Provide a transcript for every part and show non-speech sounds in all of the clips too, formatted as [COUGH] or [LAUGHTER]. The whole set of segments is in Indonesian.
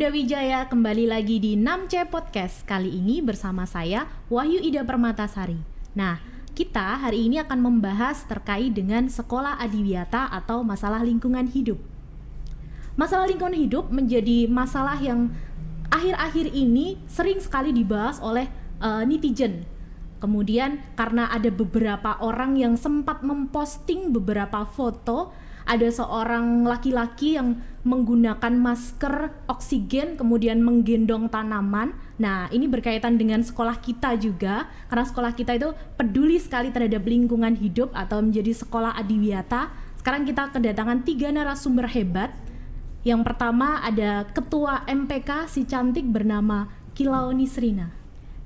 Muda Wijaya, kembali lagi di 6C Podcast. Kali ini bersama saya, Wahyu Ida Permatasari. Nah, kita hari ini akan membahas terkait dengan sekolah adiwiyata atau masalah lingkungan hidup. Masalah lingkungan hidup menjadi masalah yang akhir-akhir ini sering sekali dibahas oleh uh, netizen. Kemudian karena ada beberapa orang yang sempat memposting beberapa foto ada seorang laki-laki yang menggunakan masker oksigen kemudian menggendong tanaman. Nah, ini berkaitan dengan sekolah kita juga karena sekolah kita itu peduli sekali terhadap lingkungan hidup atau menjadi sekolah adiwiyata. Sekarang kita kedatangan tiga narasumber hebat. Yang pertama ada ketua MPK si cantik bernama Kilau Nisrina.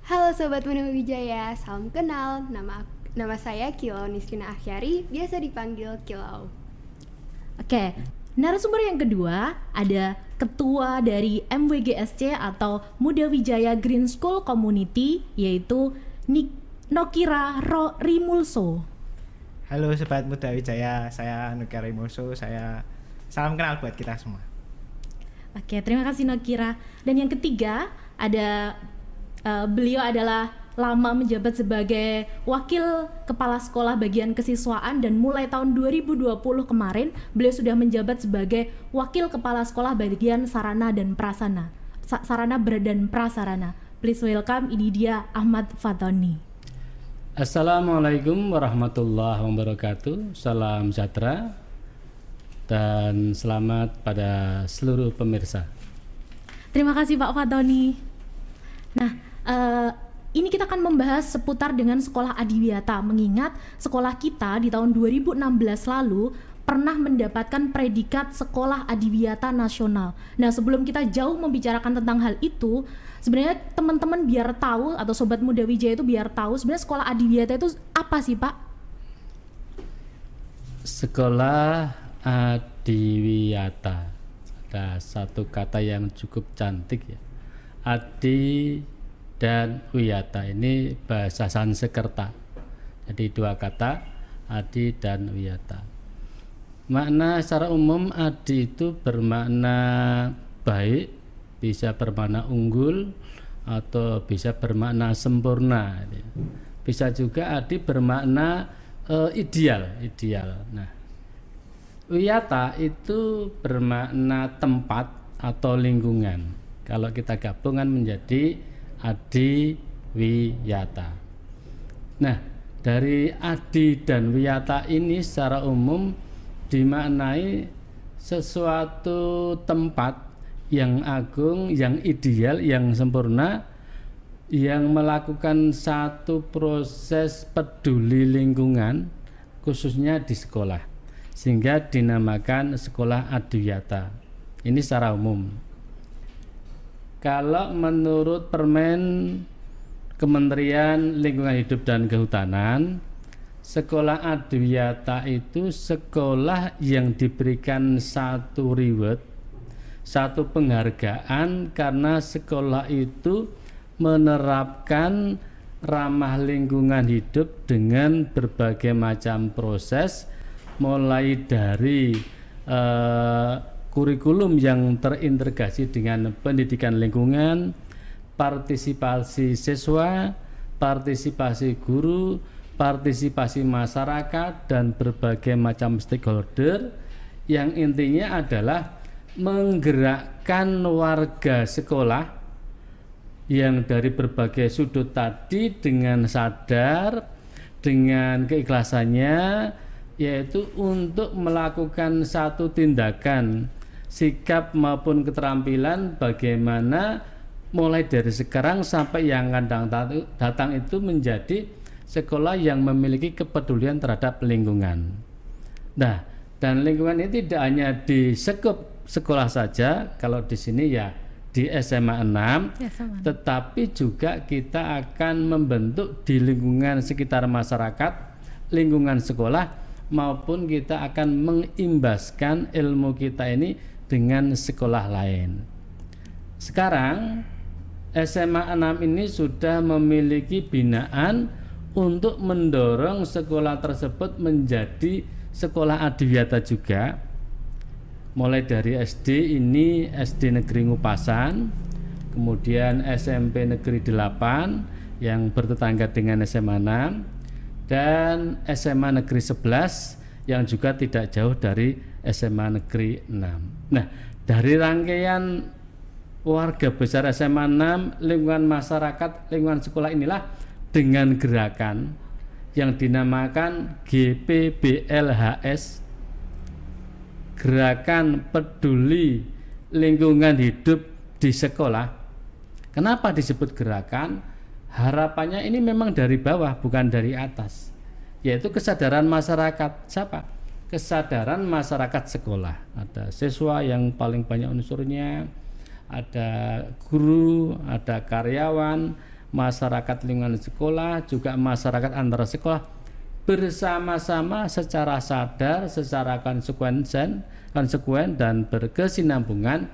Halo sobat Menu Wijaya, salam kenal. Nama nama saya Kilau Nisrina Akhyari, biasa dipanggil Kilau. Oke, narasumber yang kedua ada ketua dari MWGSC atau Muda Wijaya Green School Community yaitu Nik Nokira Ro Rimulso. Halo sobat Muda Wijaya, saya Nokira Rimulso. Saya salam kenal buat kita semua. Oke, terima kasih Nokira. Dan yang ketiga ada uh, beliau adalah lama menjabat sebagai wakil kepala sekolah bagian kesiswaan dan mulai tahun 2020 kemarin beliau sudah menjabat sebagai wakil kepala sekolah bagian sarana dan prasana sarana dan prasarana. Please welcome ini dia Ahmad Fatoni. Assalamualaikum warahmatullahi wabarakatuh. Salam sejahtera dan selamat pada seluruh pemirsa. Terima kasih Pak Fatoni. Nah, uh, ini kita akan membahas seputar dengan sekolah adiwiyata mengingat sekolah kita di tahun 2016 lalu pernah mendapatkan predikat sekolah adiwiyata nasional. Nah, sebelum kita jauh membicarakan tentang hal itu, sebenarnya teman-teman biar tahu atau sobat muda Wijaya itu biar tahu sebenarnya sekolah adiwiyata itu apa sih, Pak? Sekolah adiwiyata ada satu kata yang cukup cantik ya. Adi dan wiyata ini bahasa Sanskerta. Jadi dua kata adi dan wiyata. Makna secara umum adi itu bermakna baik, bisa bermakna unggul atau bisa bermakna sempurna. Bisa juga adi bermakna uh, ideal, ideal. Nah, wiyata itu bermakna tempat atau lingkungan. Kalau kita gabungan menjadi Adi Wiyata. Nah, dari Adi dan Wiyata ini secara umum dimaknai sesuatu tempat yang agung, yang ideal, yang sempurna yang melakukan satu proses peduli lingkungan khususnya di sekolah sehingga dinamakan sekolah Adiyata. Ini secara umum. Kalau menurut permen Kementerian Lingkungan Hidup dan Kehutanan, sekolah Adwiyata itu sekolah yang diberikan satu reward, satu penghargaan karena sekolah itu menerapkan ramah lingkungan hidup dengan berbagai macam proses mulai dari eh, kurikulum yang terintegrasi dengan pendidikan lingkungan, partisipasi siswa, partisipasi guru, partisipasi masyarakat dan berbagai macam stakeholder. Yang intinya adalah menggerakkan warga sekolah yang dari berbagai sudut tadi dengan sadar dengan keikhlasannya yaitu untuk melakukan satu tindakan sikap maupun keterampilan bagaimana mulai dari sekarang sampai yang akan datang itu menjadi sekolah yang memiliki kepedulian terhadap lingkungan. Nah, dan lingkungan ini tidak hanya di sekup sekolah saja, kalau di sini ya di SMA 6, ya, tetapi juga kita akan membentuk di lingkungan sekitar masyarakat, lingkungan sekolah maupun kita akan mengimbaskan ilmu kita ini dengan sekolah lain. Sekarang SMA 6 ini sudah memiliki binaan untuk mendorong sekolah tersebut menjadi sekolah adiwiyata juga mulai dari SD ini SD Negeri Ngupasan, kemudian SMP Negeri 8 yang bertetangga dengan SMA 6 dan SMA Negeri 11 yang juga tidak jauh dari SMA Negeri 6. Nah, dari rangkaian warga besar SMA 6, lingkungan masyarakat, lingkungan sekolah inilah dengan gerakan yang dinamakan GPBLHS Gerakan Peduli Lingkungan Hidup di Sekolah. Kenapa disebut gerakan? Harapannya ini memang dari bawah bukan dari atas. Yaitu kesadaran masyarakat. Siapa? Kesadaran masyarakat sekolah. Ada siswa yang paling banyak unsurnya, ada guru, ada karyawan, masyarakat lingkungan sekolah, juga masyarakat antara sekolah bersama-sama secara sadar, secara konsekuen, konsekuen dan berkesinambungan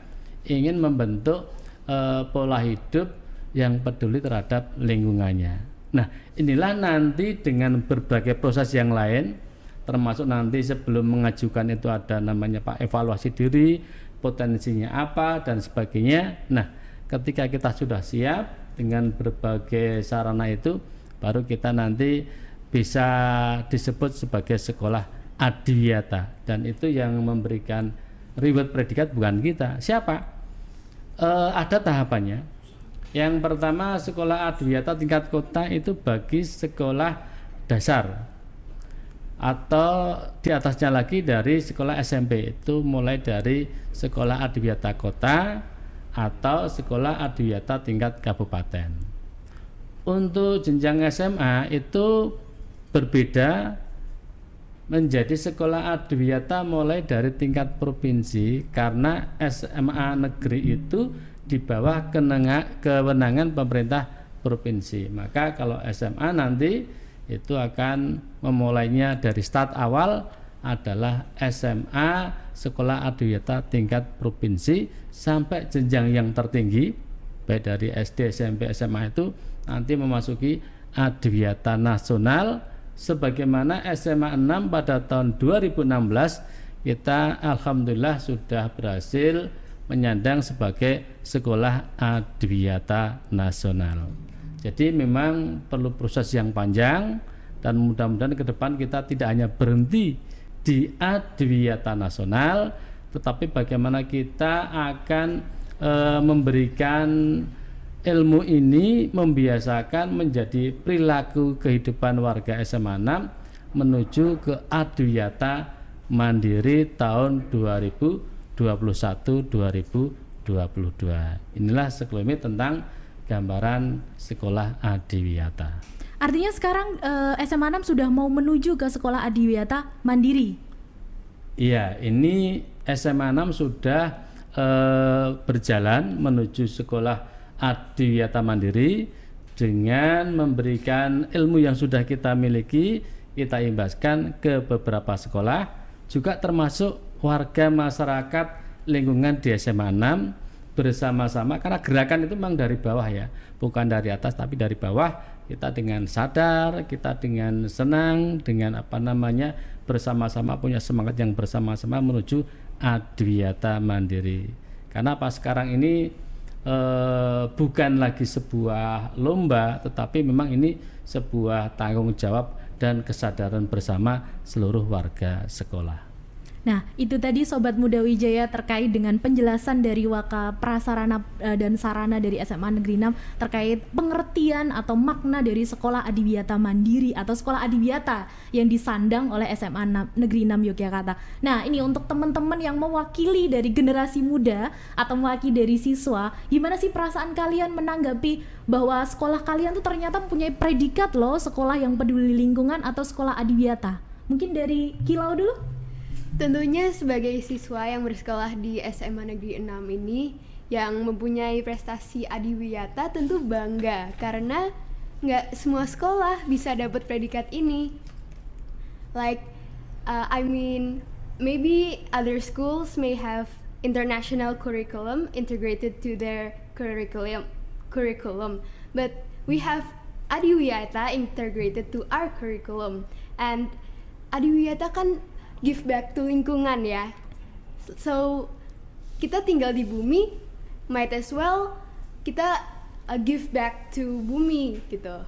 ingin membentuk e, pola hidup yang peduli terhadap lingkungannya. Nah, inilah nanti dengan berbagai proses yang lain termasuk nanti sebelum mengajukan itu ada namanya Pak evaluasi diri, potensinya apa dan sebagainya. Nah, ketika kita sudah siap dengan berbagai sarana itu baru kita nanti bisa disebut sebagai sekolah adiwiyata dan itu yang memberikan reward predikat bukan kita. Siapa? E, ada tahapannya. Yang pertama sekolah adiwiyata tingkat kota itu bagi sekolah dasar atau di atasnya lagi dari sekolah SMP itu mulai dari sekolah adiwiyata kota atau sekolah adiwiyata tingkat kabupaten. Untuk jenjang SMA itu berbeda menjadi sekolah adiwiyata mulai dari tingkat provinsi karena SMA negeri itu di bawah kewenangan pemerintah provinsi. Maka kalau SMA nanti itu akan memulainya dari start awal adalah SMA sekolah adiwiyata tingkat provinsi sampai jenjang yang tertinggi baik dari SD, SMP, SMA itu nanti memasuki adiwiyata nasional sebagaimana SMA 6 pada tahun 2016 kita alhamdulillah sudah berhasil menyandang sebagai sekolah adiwiyata nasional. Jadi memang perlu proses yang panjang dan mudah-mudahan ke depan kita tidak hanya berhenti di Adwiyata Nasional tetapi bagaimana kita akan e, memberikan ilmu ini membiasakan menjadi perilaku kehidupan warga SMA 6 menuju ke Adwiyata Mandiri tahun 2021 2022. Inilah sekelumit tentang gambaran sekolah Adiwiyata. Artinya sekarang uh, SMA 6 sudah mau menuju ke sekolah Adiwiyata Mandiri. Iya, ini SMA 6 sudah uh, berjalan menuju sekolah Adiwiyata Mandiri dengan memberikan ilmu yang sudah kita miliki kita imbaskan ke beberapa sekolah juga termasuk warga masyarakat lingkungan di SMA 6 bersama-sama karena gerakan itu memang dari bawah ya bukan dari atas tapi dari bawah kita dengan sadar, kita dengan senang, dengan apa namanya bersama-sama punya semangat yang bersama-sama menuju adwiyata mandiri. Karena apa sekarang ini e, bukan lagi sebuah lomba, tetapi memang ini sebuah tanggung jawab dan kesadaran bersama seluruh warga sekolah. Nah, itu tadi Sobat Muda Wijaya terkait dengan penjelasan dari Waka Prasarana uh, dan Sarana dari SMA Negeri 6 terkait pengertian atau makna dari Sekolah Adiwiyata Mandiri atau Sekolah Adiwiyata yang disandang oleh SMA Negeri 6 Yogyakarta. Nah, ini untuk teman-teman yang mewakili dari generasi muda atau mewakili dari siswa, gimana sih perasaan kalian menanggapi bahwa sekolah kalian tuh ternyata mempunyai predikat loh sekolah yang peduli lingkungan atau sekolah adiwiyata? Mungkin dari Kilau dulu? Tentunya sebagai siswa yang bersekolah di SMA Negeri 6 ini yang mempunyai prestasi adiwiyata tentu bangga karena nggak semua sekolah bisa dapat predikat ini. Like, uh, I mean, maybe other schools may have international curriculum integrated to their curriculum, curriculum, but we have adiwiyata integrated to our curriculum, and adiwiyata kan give back to lingkungan ya So kita tinggal di bumi, might as well kita uh, give back to bumi gitu.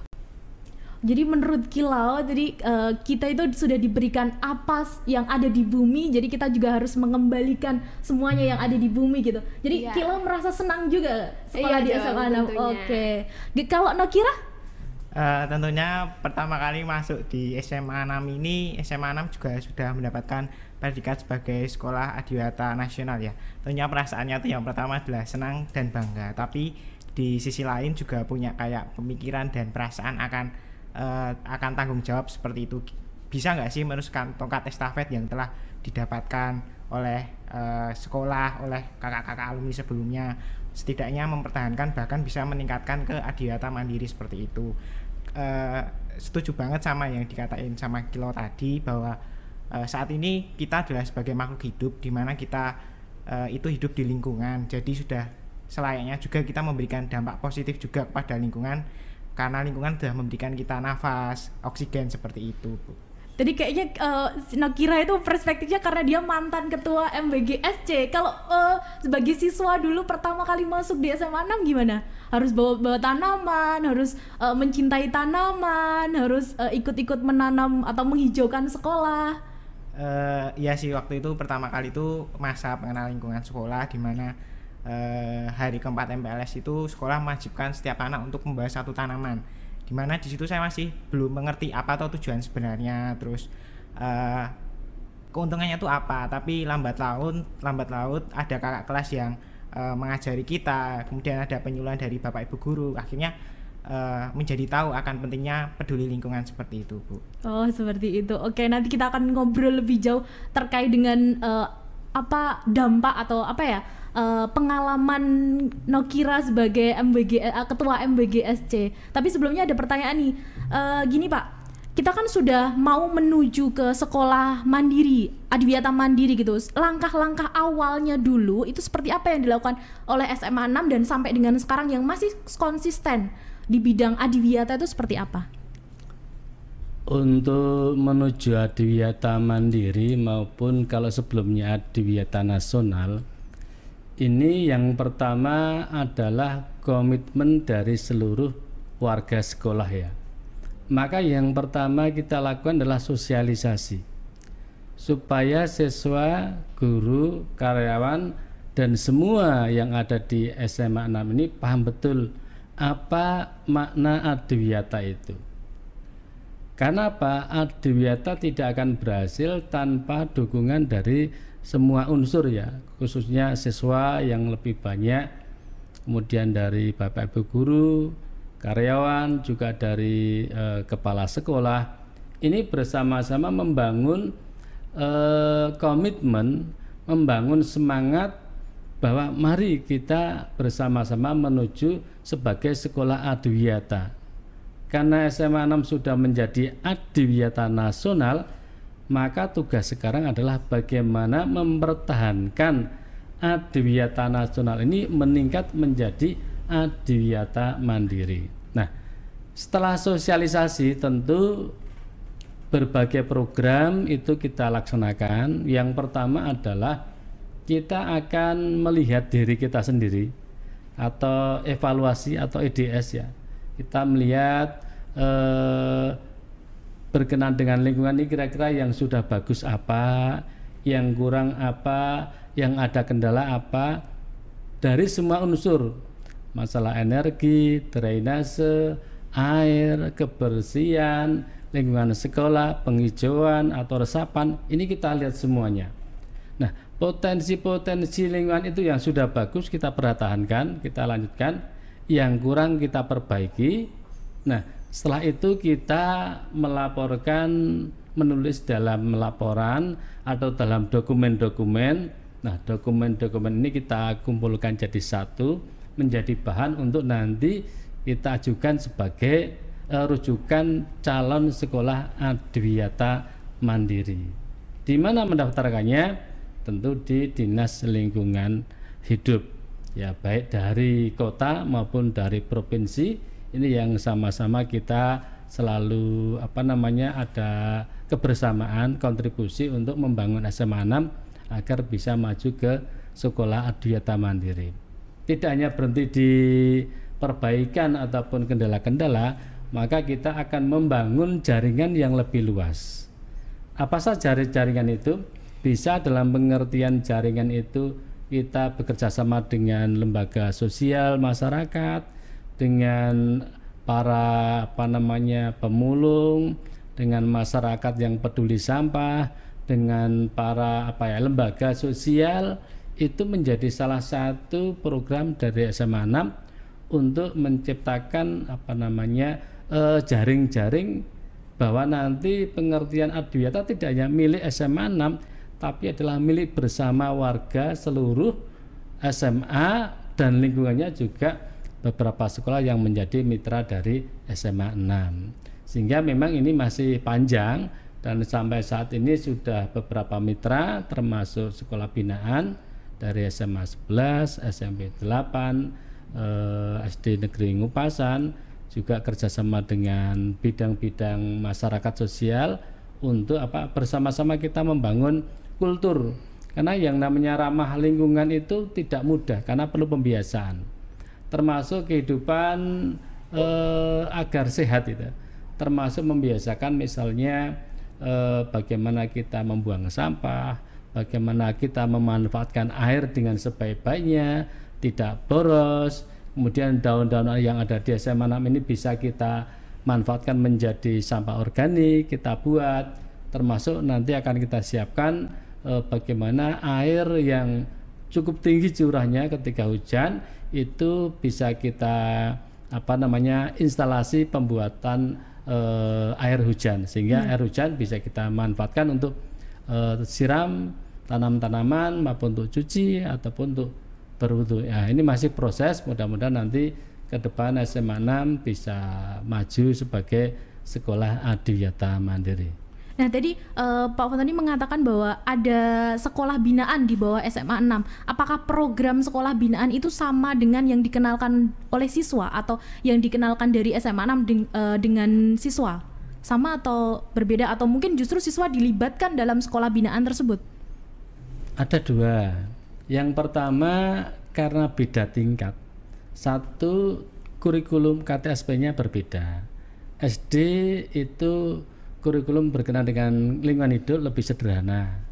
Jadi menurut Kilau, jadi uh, kita itu sudah diberikan apa yang ada di bumi, jadi kita juga harus mengembalikan semuanya yang ada di bumi gitu. Jadi Iya. Kilau merasa senang juga sekolah Iya di SMA 6. tentunya. Oke. G- Kalau Nokira? Eh, tentunya pertama kali masuk di SMA 6 ini SMA 6 juga sudah mendapatkan predikat sebagai sekolah adiwata nasional ya. Tentunya perasaannya itu yang pertama adalah senang dan bangga tapi di sisi lain juga punya kayak pemikiran dan perasaan akan eh, akan tanggung jawab seperti itu. Bisa nggak sih meneruskan tongkat estafet yang telah didapatkan oleh eh, sekolah oleh kakak-kakak alumni sebelumnya? Setidaknya mempertahankan bahkan bisa meningkatkan ke adiwata mandiri seperti itu eh, setuju banget sama yang dikatain sama Kilo tadi bahwa eh, saat ini kita adalah sebagai makhluk hidup di mana kita eh, itu hidup di lingkungan jadi sudah selayaknya juga kita memberikan dampak positif juga kepada lingkungan karena lingkungan sudah memberikan kita nafas oksigen seperti itu. Jadi kayaknya uh, si Nokira itu perspektifnya karena dia mantan ketua MBGSC. Kalau uh, sebagai siswa dulu pertama kali masuk di SMA 6 gimana? Harus bawa bawa tanaman, harus uh, mencintai tanaman, harus uh, ikut-ikut menanam atau menghijaukan sekolah. Eh, iya sih waktu itu pertama kali itu masa pengenal lingkungan sekolah di mana eh, hari keempat MPLS itu sekolah mewajibkan setiap anak untuk membawa satu tanaman di mana di situ saya masih belum mengerti apa atau tujuan sebenarnya terus eh, keuntungannya itu apa tapi lambat laun lambat laut ada kakak kelas yang eh, mengajari kita kemudian ada penyuluhan dari bapak ibu guru akhirnya eh, menjadi tahu akan pentingnya peduli lingkungan seperti itu bu Oh, seperti itu. Oke, nanti kita akan ngobrol lebih jauh terkait dengan eh, apa dampak atau apa ya? Eh, pengalaman Nokira sebagai MBG eh, ketua MBGSC. Tapi sebelumnya ada pertanyaan nih. Eh, gini, Pak. Kita kan sudah mau menuju ke sekolah mandiri, adiwiyata mandiri gitu. Langkah-langkah awalnya dulu itu seperti apa yang dilakukan oleh SMA 6 dan sampai dengan sekarang yang masih konsisten di bidang adiwiyata itu seperti apa? Untuk menuju adiwiyata mandiri maupun kalau sebelumnya adiwiyata nasional, ini yang pertama adalah komitmen dari seluruh warga sekolah ya. Maka yang pertama kita lakukan adalah sosialisasi supaya siswa, guru, karyawan dan semua yang ada di SMA 6 ini paham betul apa makna adiwiyata itu. Karena apa? Adiwiyata tidak akan berhasil tanpa dukungan dari semua unsur ya, khususnya siswa yang lebih banyak, kemudian dari bapak ibu guru, karyawan, juga dari eh, kepala sekolah. Ini bersama-sama membangun eh, komitmen, membangun semangat bahwa mari kita bersama-sama menuju sebagai sekolah adiwiyata karena SMA 6 sudah menjadi adiwiyata nasional, maka tugas sekarang adalah bagaimana mempertahankan adiwiyata nasional ini meningkat menjadi adiwiyata mandiri. Nah, setelah sosialisasi tentu berbagai program itu kita laksanakan. Yang pertama adalah kita akan melihat diri kita sendiri atau evaluasi atau EDS ya kita melihat eh, berkenan dengan lingkungan ini kira-kira yang sudah bagus apa, yang kurang apa, yang ada kendala apa dari semua unsur masalah energi, drainase, air, kebersihan, lingkungan sekolah, penghijauan atau resapan ini kita lihat semuanya. Nah, potensi-potensi lingkungan itu yang sudah bagus kita pertahankan, kita lanjutkan yang kurang kita perbaiki. Nah, setelah itu kita melaporkan, menulis dalam laporan atau dalam dokumen-dokumen. Nah, dokumen-dokumen ini kita kumpulkan jadi satu, menjadi bahan untuk nanti kita ajukan sebagai eh, rujukan calon sekolah adiwiyata mandiri. Di mana mendaftarkannya? Tentu di Dinas Lingkungan Hidup ya baik dari kota maupun dari provinsi ini yang sama-sama kita selalu apa namanya ada kebersamaan kontribusi untuk membangun SMA 6 agar bisa maju ke sekolah adiwiyata mandiri. Tidak hanya berhenti di perbaikan ataupun kendala-kendala, maka kita akan membangun jaringan yang lebih luas. Apa saja jaringan itu? Bisa dalam pengertian jaringan itu kita bekerja sama dengan lembaga sosial masyarakat, dengan para apa namanya pemulung, dengan masyarakat yang peduli sampah, dengan para apa ya lembaga sosial itu menjadi salah satu program dari SMA 6 untuk menciptakan apa namanya eh, jaring-jaring bahwa nanti pengertian Adwiyata tidak hanya milik SMA 6 tapi adalah milik bersama warga seluruh SMA dan lingkungannya juga beberapa sekolah yang menjadi mitra dari SMA 6 sehingga memang ini masih panjang dan sampai saat ini sudah beberapa mitra termasuk sekolah binaan dari SMA 11, SMP 8, eh, SD Negeri Ngupasan juga kerjasama dengan bidang-bidang masyarakat sosial untuk apa bersama-sama kita membangun kultur. Karena yang namanya ramah lingkungan itu tidak mudah karena perlu pembiasaan termasuk kehidupan eh, agar sehat itu. Termasuk membiasakan misalnya eh, bagaimana kita membuang sampah bagaimana kita memanfaatkan air dengan sebaik-baiknya, tidak boros, kemudian daun-daun yang ada di SMA 6 ini bisa kita manfaatkan menjadi sampah organik, kita buat, termasuk nanti akan kita siapkan eh, bagaimana air yang cukup tinggi curahnya ketika hujan itu bisa kita apa namanya instalasi pembuatan eh, air hujan sehingga hmm. air hujan bisa kita manfaatkan untuk eh, siram tanam-tanaman maupun untuk cuci ataupun untuk berwudu. Ya, ini masih proses, mudah-mudahan nanti ke depan SMA 6 bisa maju sebagai sekolah adiwiyata mandiri. Nah, tadi uh, Pak Fantoni mengatakan bahwa ada sekolah binaan di bawah SMA 6. Apakah program sekolah binaan itu sama dengan yang dikenalkan oleh siswa atau yang dikenalkan dari SMA 6 deng, uh, dengan siswa? Sama atau berbeda atau mungkin justru siswa dilibatkan dalam sekolah binaan tersebut? Ada dua. Yang pertama karena beda tingkat. Satu kurikulum KTSP-nya berbeda. SD itu kurikulum berkenaan dengan lingkungan hidup lebih sederhana.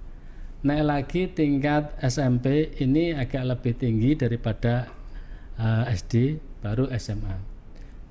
Naik lagi tingkat SMP ini agak lebih tinggi daripada uh, eh, SD baru SMA.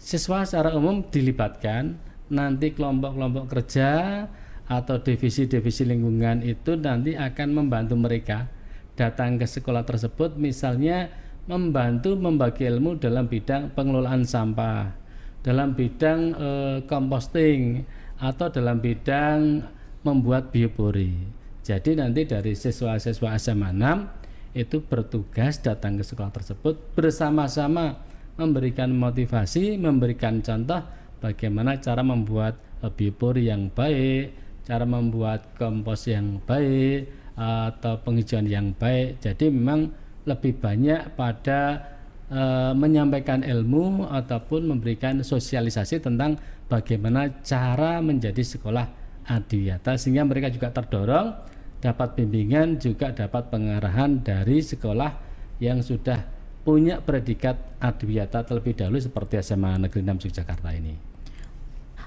Siswa secara umum dilibatkan, nanti kelompok-kelompok kerja atau divisi-divisi lingkungan itu nanti akan membantu mereka datang ke sekolah tersebut misalnya membantu membagi ilmu dalam bidang pengelolaan sampah, dalam bidang e, composting atau dalam bidang membuat biopori. Jadi nanti dari siswa-siswa SMA 6 itu bertugas datang ke sekolah tersebut bersama-sama memberikan motivasi, memberikan contoh bagaimana cara membuat e, biopori yang baik, cara membuat kompos yang baik atau penghijauan yang baik. Jadi memang lebih banyak pada e, menyampaikan ilmu ataupun memberikan sosialisasi tentang bagaimana cara menjadi sekolah adiwiyata sehingga mereka juga terdorong dapat bimbingan juga dapat pengarahan dari sekolah yang sudah punya predikat adiwiyata terlebih dahulu seperti SMA Negeri 6 Yogyakarta ini.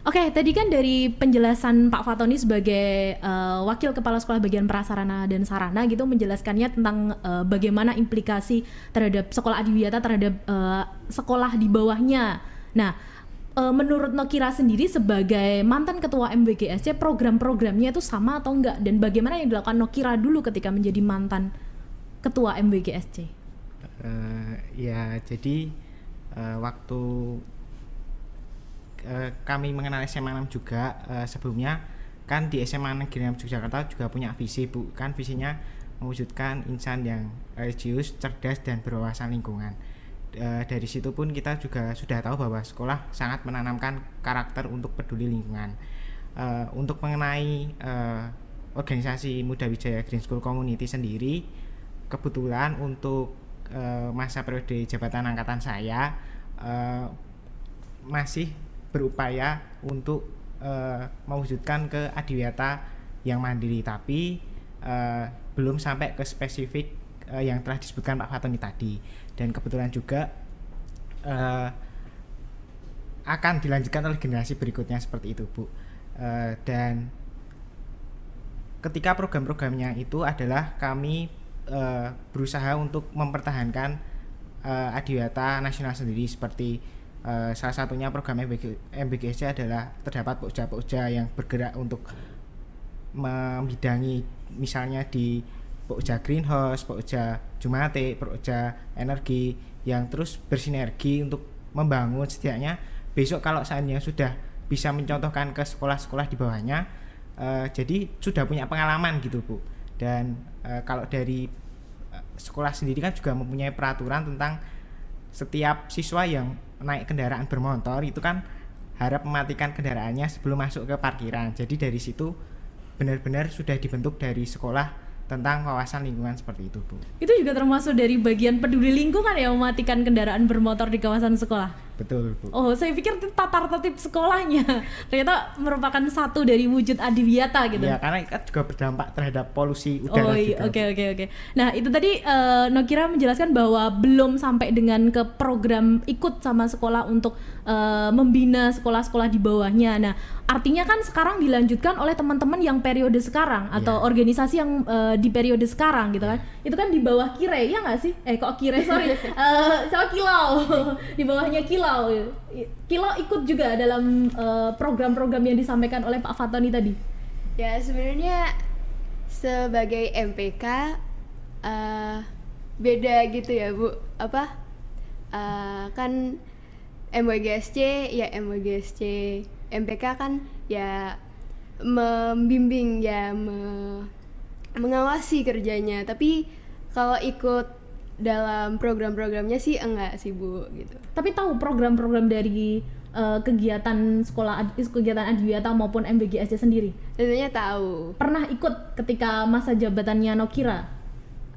Oke, tadi kan dari penjelasan Pak Fatoni sebagai uh, wakil kepala sekolah bagian prasarana dan sarana gitu menjelaskannya tentang uh, bagaimana implikasi terhadap sekolah adiwiyata terhadap uh, sekolah di bawahnya. Nah, uh, menurut Nokira sendiri sebagai mantan ketua MBGSC program-programnya itu sama atau enggak dan bagaimana yang dilakukan Nokira dulu ketika menjadi mantan ketua MBGSC? Uh, ya, jadi uh, waktu Eh, kami mengenal SMA 6 juga uh, sebelumnya kan di SMA Negeri 6 Yogyakarta juga punya visi bu kan visinya mewujudkan insan yang religius, cerdas dan berwawasan lingkungan. Uh, dari situ pun kita juga sudah tahu bahwa sekolah sangat menanamkan karakter untuk peduli lingkungan. Uh, untuk mengenai uh, organisasi Muda Wijaya Green School Community sendiri, kebetulan untuk uh, masa periode jabatan angkatan saya uh, masih berupaya untuk uh, mewujudkan ke adiwiyata yang mandiri tapi eh, belum sampai ke spesifik eh, yang telah disebutkan Pak Fatoni tadi dan kebetulan juga eh, akan dilanjutkan oleh generasi berikutnya seperti itu Bu. Eh, dan ketika program-programnya itu adalah kami eh, berusaha untuk mempertahankan eh, Adiwata nasional sendiri seperti eh, salah satunya program MBG, MBGSC adalah terdapat pokja-pokja yang bergerak untuk membidangi misalnya di pokja greenhouse, pokja jumate, pokja energi yang terus bersinergi untuk membangun setidaknya besok kalau seandainya sudah bisa mencontohkan ke sekolah-sekolah di bawahnya eh, jadi sudah punya pengalaman gitu bu. Dan eh, kalau dari eh, sekolah sendiri kan juga mempunyai peraturan tentang setiap siswa yang naik kendaraan bermotor itu kan harap mematikan kendaraannya sebelum masuk ke parkiran. Jadi dari situ benar-benar sudah dibentuk dari sekolah tentang kawasan lingkungan seperti itu bu Itu juga termasuk dari bagian peduli lingkungan ya mematikan kendaraan bermotor di kawasan sekolah. betul bu Oh, saya pikir itu tatar tertib sekolahnya. [LAUGHS] Ternyata merupakan satu dari wujud adiwiyata gitu. ya karena kan juga berdampak terhadap polusi udara Oh iya, juga oke oke oke. Nah itu tadi eh, Nokira menjelaskan bahwa belum sampai dengan ke program ikut sama sekolah untuk eh, membina sekolah-sekolah di bawahnya. Nah artinya kan sekarang dilanjutkan oleh teman-teman yang periode sekarang atau Iya. organisasi yang eh, di periode sekarang gitu kan? Itu kan di bawah Kire ya nggak sih? Eh kok Kire sorry, [LAUGHS] Eh, sama Kilau [LAUGHS] di bawahnya Kilau. Kilau ikut juga dalam eh, program-program yang disampaikan oleh Pak Fatoni tadi. Ya sebenarnya sebagai MPK eh, beda gitu ya Bu. Apa? eh, kan MWGSC ya MWGSC, MPK kan ya membimbing ya me- mengawasi kerjanya. Tapi kalau ikut dalam program-programnya sih enggak sih Bu gitu. Tapi tahu program-program dari eh, kegiatan sekolah ad- kegiatan Adiwiyata maupun MBGSC sendiri. Tentunya tahu. Pernah ikut ketika masa jabatannya Nokira?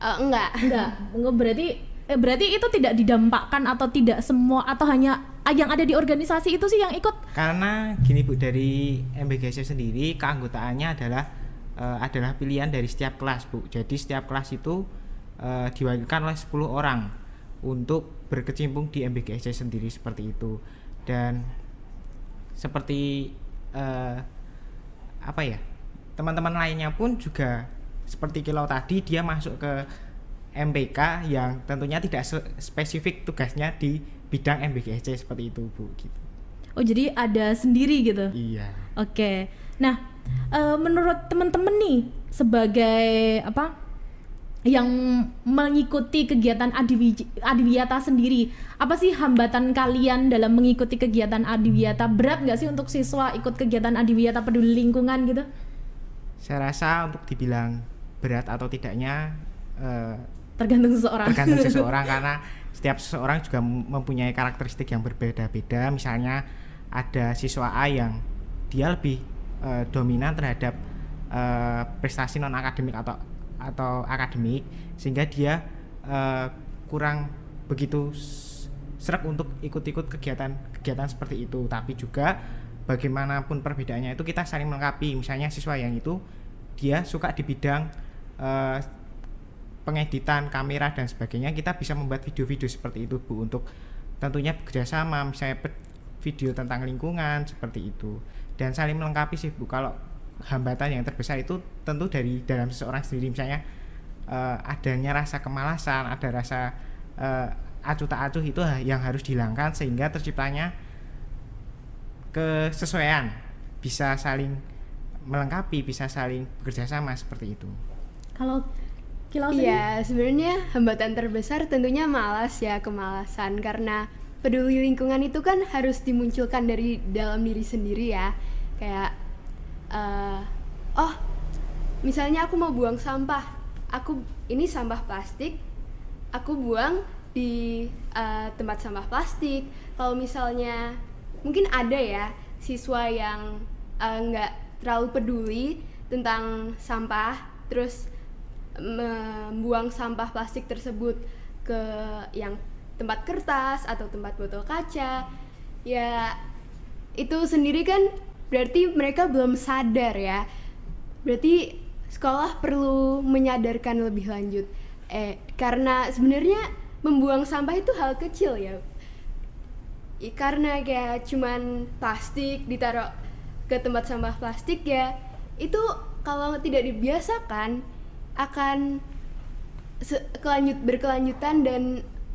Eh, enggak. Enggak. [LAUGHS] Enggak berarti eh, berarti itu tidak didampakkan atau tidak semua atau hanya yang ada di organisasi itu sih yang ikut. Karena gini Bu dari MBGC sendiri keanggotaannya adalah eh, adalah pilihan dari setiap kelas Bu. Jadi setiap kelas itu eh, diwakilkan oleh 10 orang untuk berkecimpung di MBGC sendiri seperti itu. Dan seperti eh, apa ya? Teman-teman lainnya pun juga seperti kilau tadi dia masuk ke MPK yang tentunya tidak spesifik tugasnya di bidang MBGC seperti itu Bu gitu. Oh jadi ada sendiri gitu. Iya. Oke. Nah, eh, menurut teman-teman nih sebagai apa yang mengikuti kegiatan Adiwi- Adiwiyata sendiri, apa sih hambatan kalian dalam mengikuti kegiatan Adiwiyata? Berat nggak sih untuk siswa ikut kegiatan Adiwiyata peduli lingkungan gitu? Saya rasa untuk dibilang berat atau tidaknya eh, Tergantung seseorang. tergantung [LAUGHS] seseorang karena setiap seseorang juga mem- mempunyai karakteristik yang berbeda-beda. Misalnya ada siswa A yang dia lebih eh, dominan terhadap eh, prestasi non akademik atau atau akademik sehingga dia eh, kurang begitu serak untuk ikut-ikut kegiatan-kegiatan seperti itu. Tapi juga bagaimanapun perbedaannya itu kita saling melengkapi. Misalnya siswa yang itu dia suka di bidang eh, pengeditan kamera dan sebagainya kita bisa membuat video-video seperti itu bu untuk tentunya bekerjasama misalnya video tentang lingkungan seperti itu. Dan saling melengkapi sih bu kalau hambatan yang terbesar itu tentu dari dalam seseorang sendiri misalnya eh, adanya rasa kemalasan ada rasa eh, acuh tak acuh itu yang harus dihilangkan sehingga terciptanya kesesuaian. Bisa saling melengkapi bisa saling bekerjasama seperti itu. Kalau Kilau sendiri? Iya, sebenarnya hambatan terbesar tentunya malas ya, kemalasan karena peduli lingkungan itu kan harus dimunculkan dari dalam diri sendiri ya. Kayak eh, oh, misalnya aku mau buang sampah. Aku ini sampah plastik, aku buang di eh, tempat sampah plastik. Kalau misalnya mungkin ada ya siswa yang eh, nggak terlalu peduli tentang sampah, terus membuang sampah plastik tersebut ke yang tempat kertas atau tempat botol kaca ya itu sendiri kan berarti mereka belum sadar ya berarti sekolah perlu menyadarkan lebih lanjut. Eh, karena sebenarnya membuang sampah itu hal kecil ya. I- Karena kayak cuman plastik ditaruh ke tempat sampah plastik ya, itu kalau tidak dibiasakan akan kelanjut berkelanjutan dan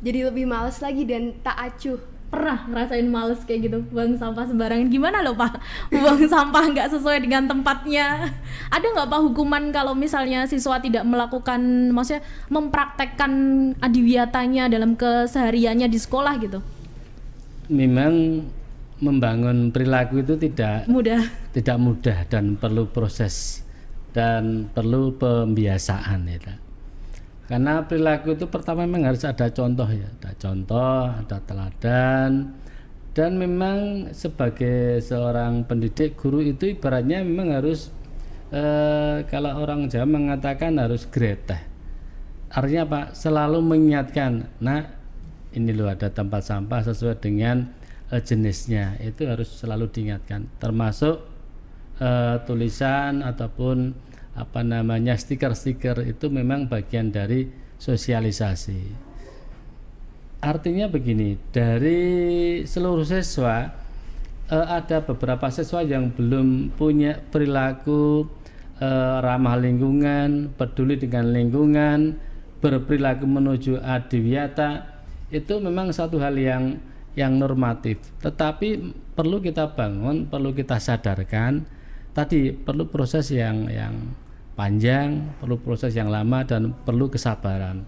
jadi lebih males lagi dan tak acuh. Pernah ngerasain males kayak gitu buang sampah sembarangan. Gimana loh pak? [LAUGHS] Buang sampah nggak sesuai dengan tempatnya. Ada nggak pak hukuman kalau misalnya siswa tidak melakukan maksudnya mempraktekkan adiwiyatanya dalam kesehariannya di sekolah gitu? Memang membangun perilaku itu tidak mudah. tidak mudah dan perlu proses dan perlu pembiasaan ya. Karena perilaku itu pertama memang harus ada contoh ya, ada contoh, ada teladan dan memang sebagai seorang pendidik guru itu ibaratnya memang harus eh, kalau orang Jawa mengatakan harus greteh. Artinya apa? Selalu mengingatkan, nah ini loh ada tempat sampah sesuai dengan eh, jenisnya itu harus selalu diingatkan, termasuk eh, tulisan ataupun apa namanya stiker-stiker itu memang bagian dari sosialisasi. Artinya begini, dari seluruh siswa eh, ada beberapa siswa yang belum punya perilaku eh, ramah lingkungan, peduli dengan lingkungan, berperilaku menuju adiwiyata itu memang satu hal yang yang normatif. Tetapi perlu kita bangun, perlu kita sadarkan tadi perlu proses yang yang panjang, perlu proses yang lama dan perlu kesabaran.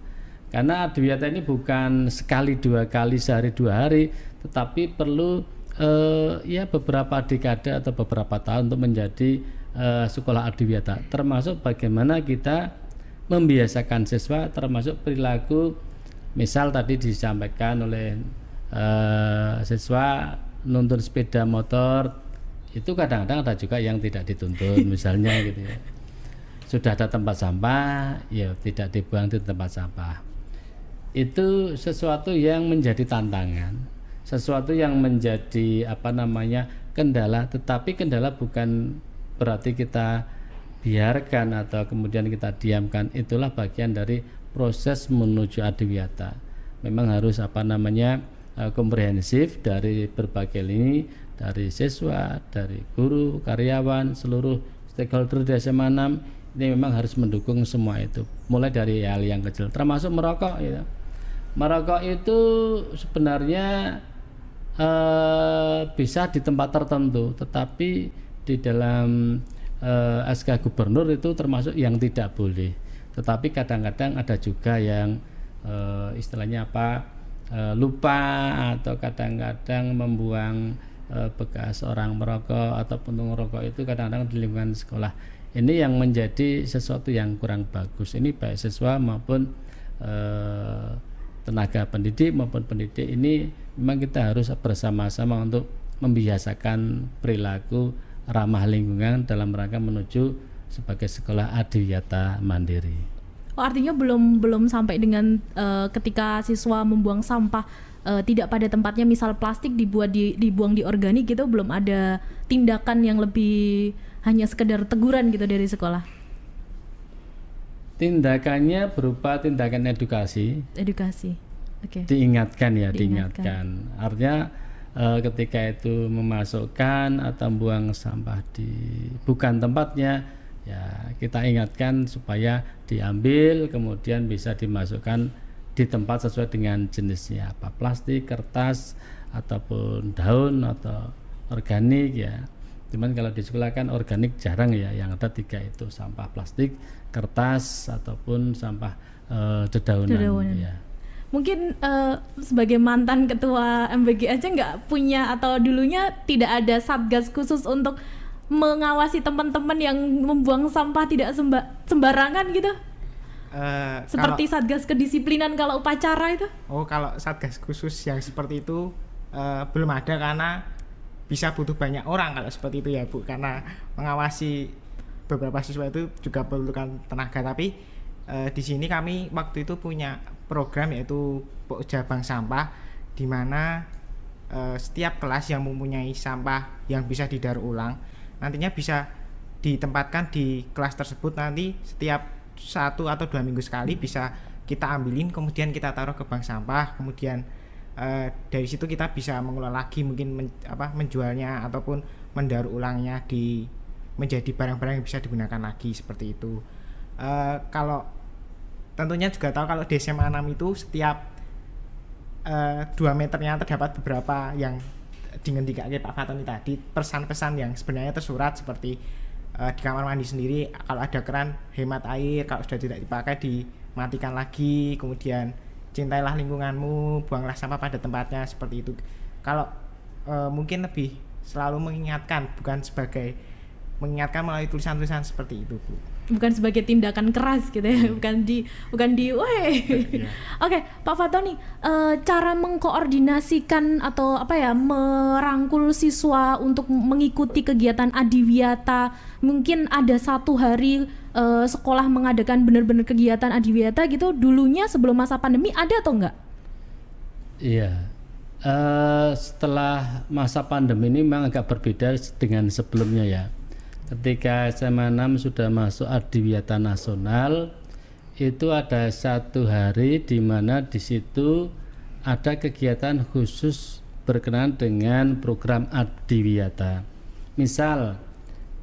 Karena adiwiyata ini bukan sekali dua kali sehari dua hari, tetapi perlu eh, ya beberapa dekade atau beberapa tahun untuk menjadi eh, sekolah adiwiyata. Termasuk bagaimana kita membiasakan siswa, termasuk perilaku, misal tadi disampaikan oleh eh, siswa nuntun sepeda motor itu kadang-kadang ada juga yang tidak dituntun [LAUGHS] misalnya gitu ya. Sudah ada tempat sampah ya tidak dibuang di tempat sampah. Itu sesuatu yang menjadi tantangan sesuatu yang menjadi apa namanya kendala. Tetapi kendala bukan berarti kita biarkan atau kemudian kita diamkan. Itulah bagian dari proses menuju adiwiyata. Memang harus apa namanya eh, komprehensif dari berbagai lini dari siswa dari guru karyawan seluruh stakeholder di SMA 6 ini memang harus mendukung semua itu. Mulai dari hal yang kecil termasuk merokok ya merokok itu sebenarnya eh, bisa di tempat tertentu tetapi di dalam eh, SK gubernur itu termasuk yang tidak boleh. Tetapi kadang-kadang ada juga yang eh, istilahnya apa eh, lupa atau kadang-kadang membuang eh, bekas orang merokok atau puntung rokok itu kadang-kadang di lingkungan sekolah ini yang menjadi sesuatu yang kurang bagus ini baik siswa maupun eh, tenaga pendidik maupun pendidik ini memang kita harus bersama-sama untuk membiasakan perilaku ramah lingkungan dalam rangka menuju sebagai sekolah adiwiyata mandiri. Oh, artinya belum belum sampai dengan eh, ketika siswa membuang sampah eh, tidak pada tempatnya misal plastik dibuat di, dibuang di organik gitu belum ada tindakan yang lebih hanya sekedar teguran gitu dari sekolah Tindakannya berupa tindakan edukasi, edukasi oke diingatkan ya, Diingatkan. diingatkan. Artinya eh, ketika itu memasukkan atau buang sampah di bukan tempatnya, ya kita ingatkan supaya diambil kemudian bisa dimasukkan di tempat sesuai dengan jenisnya apa plastik, kertas ataupun daun atau organik ya. Cuman kalau di sekolah kan organik jarang ya, yang ada tiga itu sampah plastik, kertas ataupun sampah eh, dedaunan, Dedaunan. ya. mungkin eh, sebagai mantan ketua MBG aja nggak punya atau dulunya tidak ada satgas khusus untuk mengawasi teman-teman yang membuang sampah tidak semba- sembarangan gitu Eh, seperti satgas kedisiplinan kalau upacara itu? Kalau, oh kalau satgas khusus yang seperti itu eh, belum ada karena bisa butuh banyak orang kalau seperti itu ya bu. Karena mengawasi beberapa siswa itu juga perlukan tenaga. Tapi eh, di sini kami waktu itu punya program yaitu Pokja Bank Sampah di mana eh, setiap kelas yang mempunyai sampah yang bisa didaur ulang nantinya bisa ditempatkan di kelas tersebut. Nanti setiap satu atau dua minggu sekali bisa kita ambilin kemudian kita taruh ke bank sampah kemudian eh, dari situ kita bisa mengelola lagi mungkin men- apa menjualnya ataupun mendaur ulangnya di menjadi barang-barang yang bisa digunakan lagi seperti itu. Eh, kalau tentunya juga tahu kalau di SMA 6 itu setiap eh, dua meternya terdapat beberapa yang dengan dikake Pak Fatoni tadi pesan-pesan yang sebenarnya tersurat seperti eh, di kamar mandi sendiri kalau ada keran hemat air kalau sudah tidak dipakai dimatikan lagi kemudian cintailah lingkunganmu buanglah sampah pada tempatnya seperti itu. Kalau eh, mungkin lebih selalu mengingatkan bukan sebagai mengingatkan melalui tulisan-tulisan seperti itu Bu bukan sebagai tindakan keras gitu ya bukan di bukan di weh Iya. [LAUGHS] oke Pak Fatoni eh, cara mengkoordinasikan atau apa ya merangkul siswa untuk mengikuti kegiatan adiwiyata mungkin ada satu hari eh, sekolah mengadakan benar-benar kegiatan adiwiyata gitu dulunya sebelum masa pandemi ada atau enggak Iya. Eh, setelah masa pandemi ini memang agak berbeda dengan sebelumnya ya. Ketika SMA 6 sudah masuk Adiwiyata Nasional, itu ada satu hari di mana di situ ada kegiatan khusus berkenaan dengan program Adiwiyata. Misal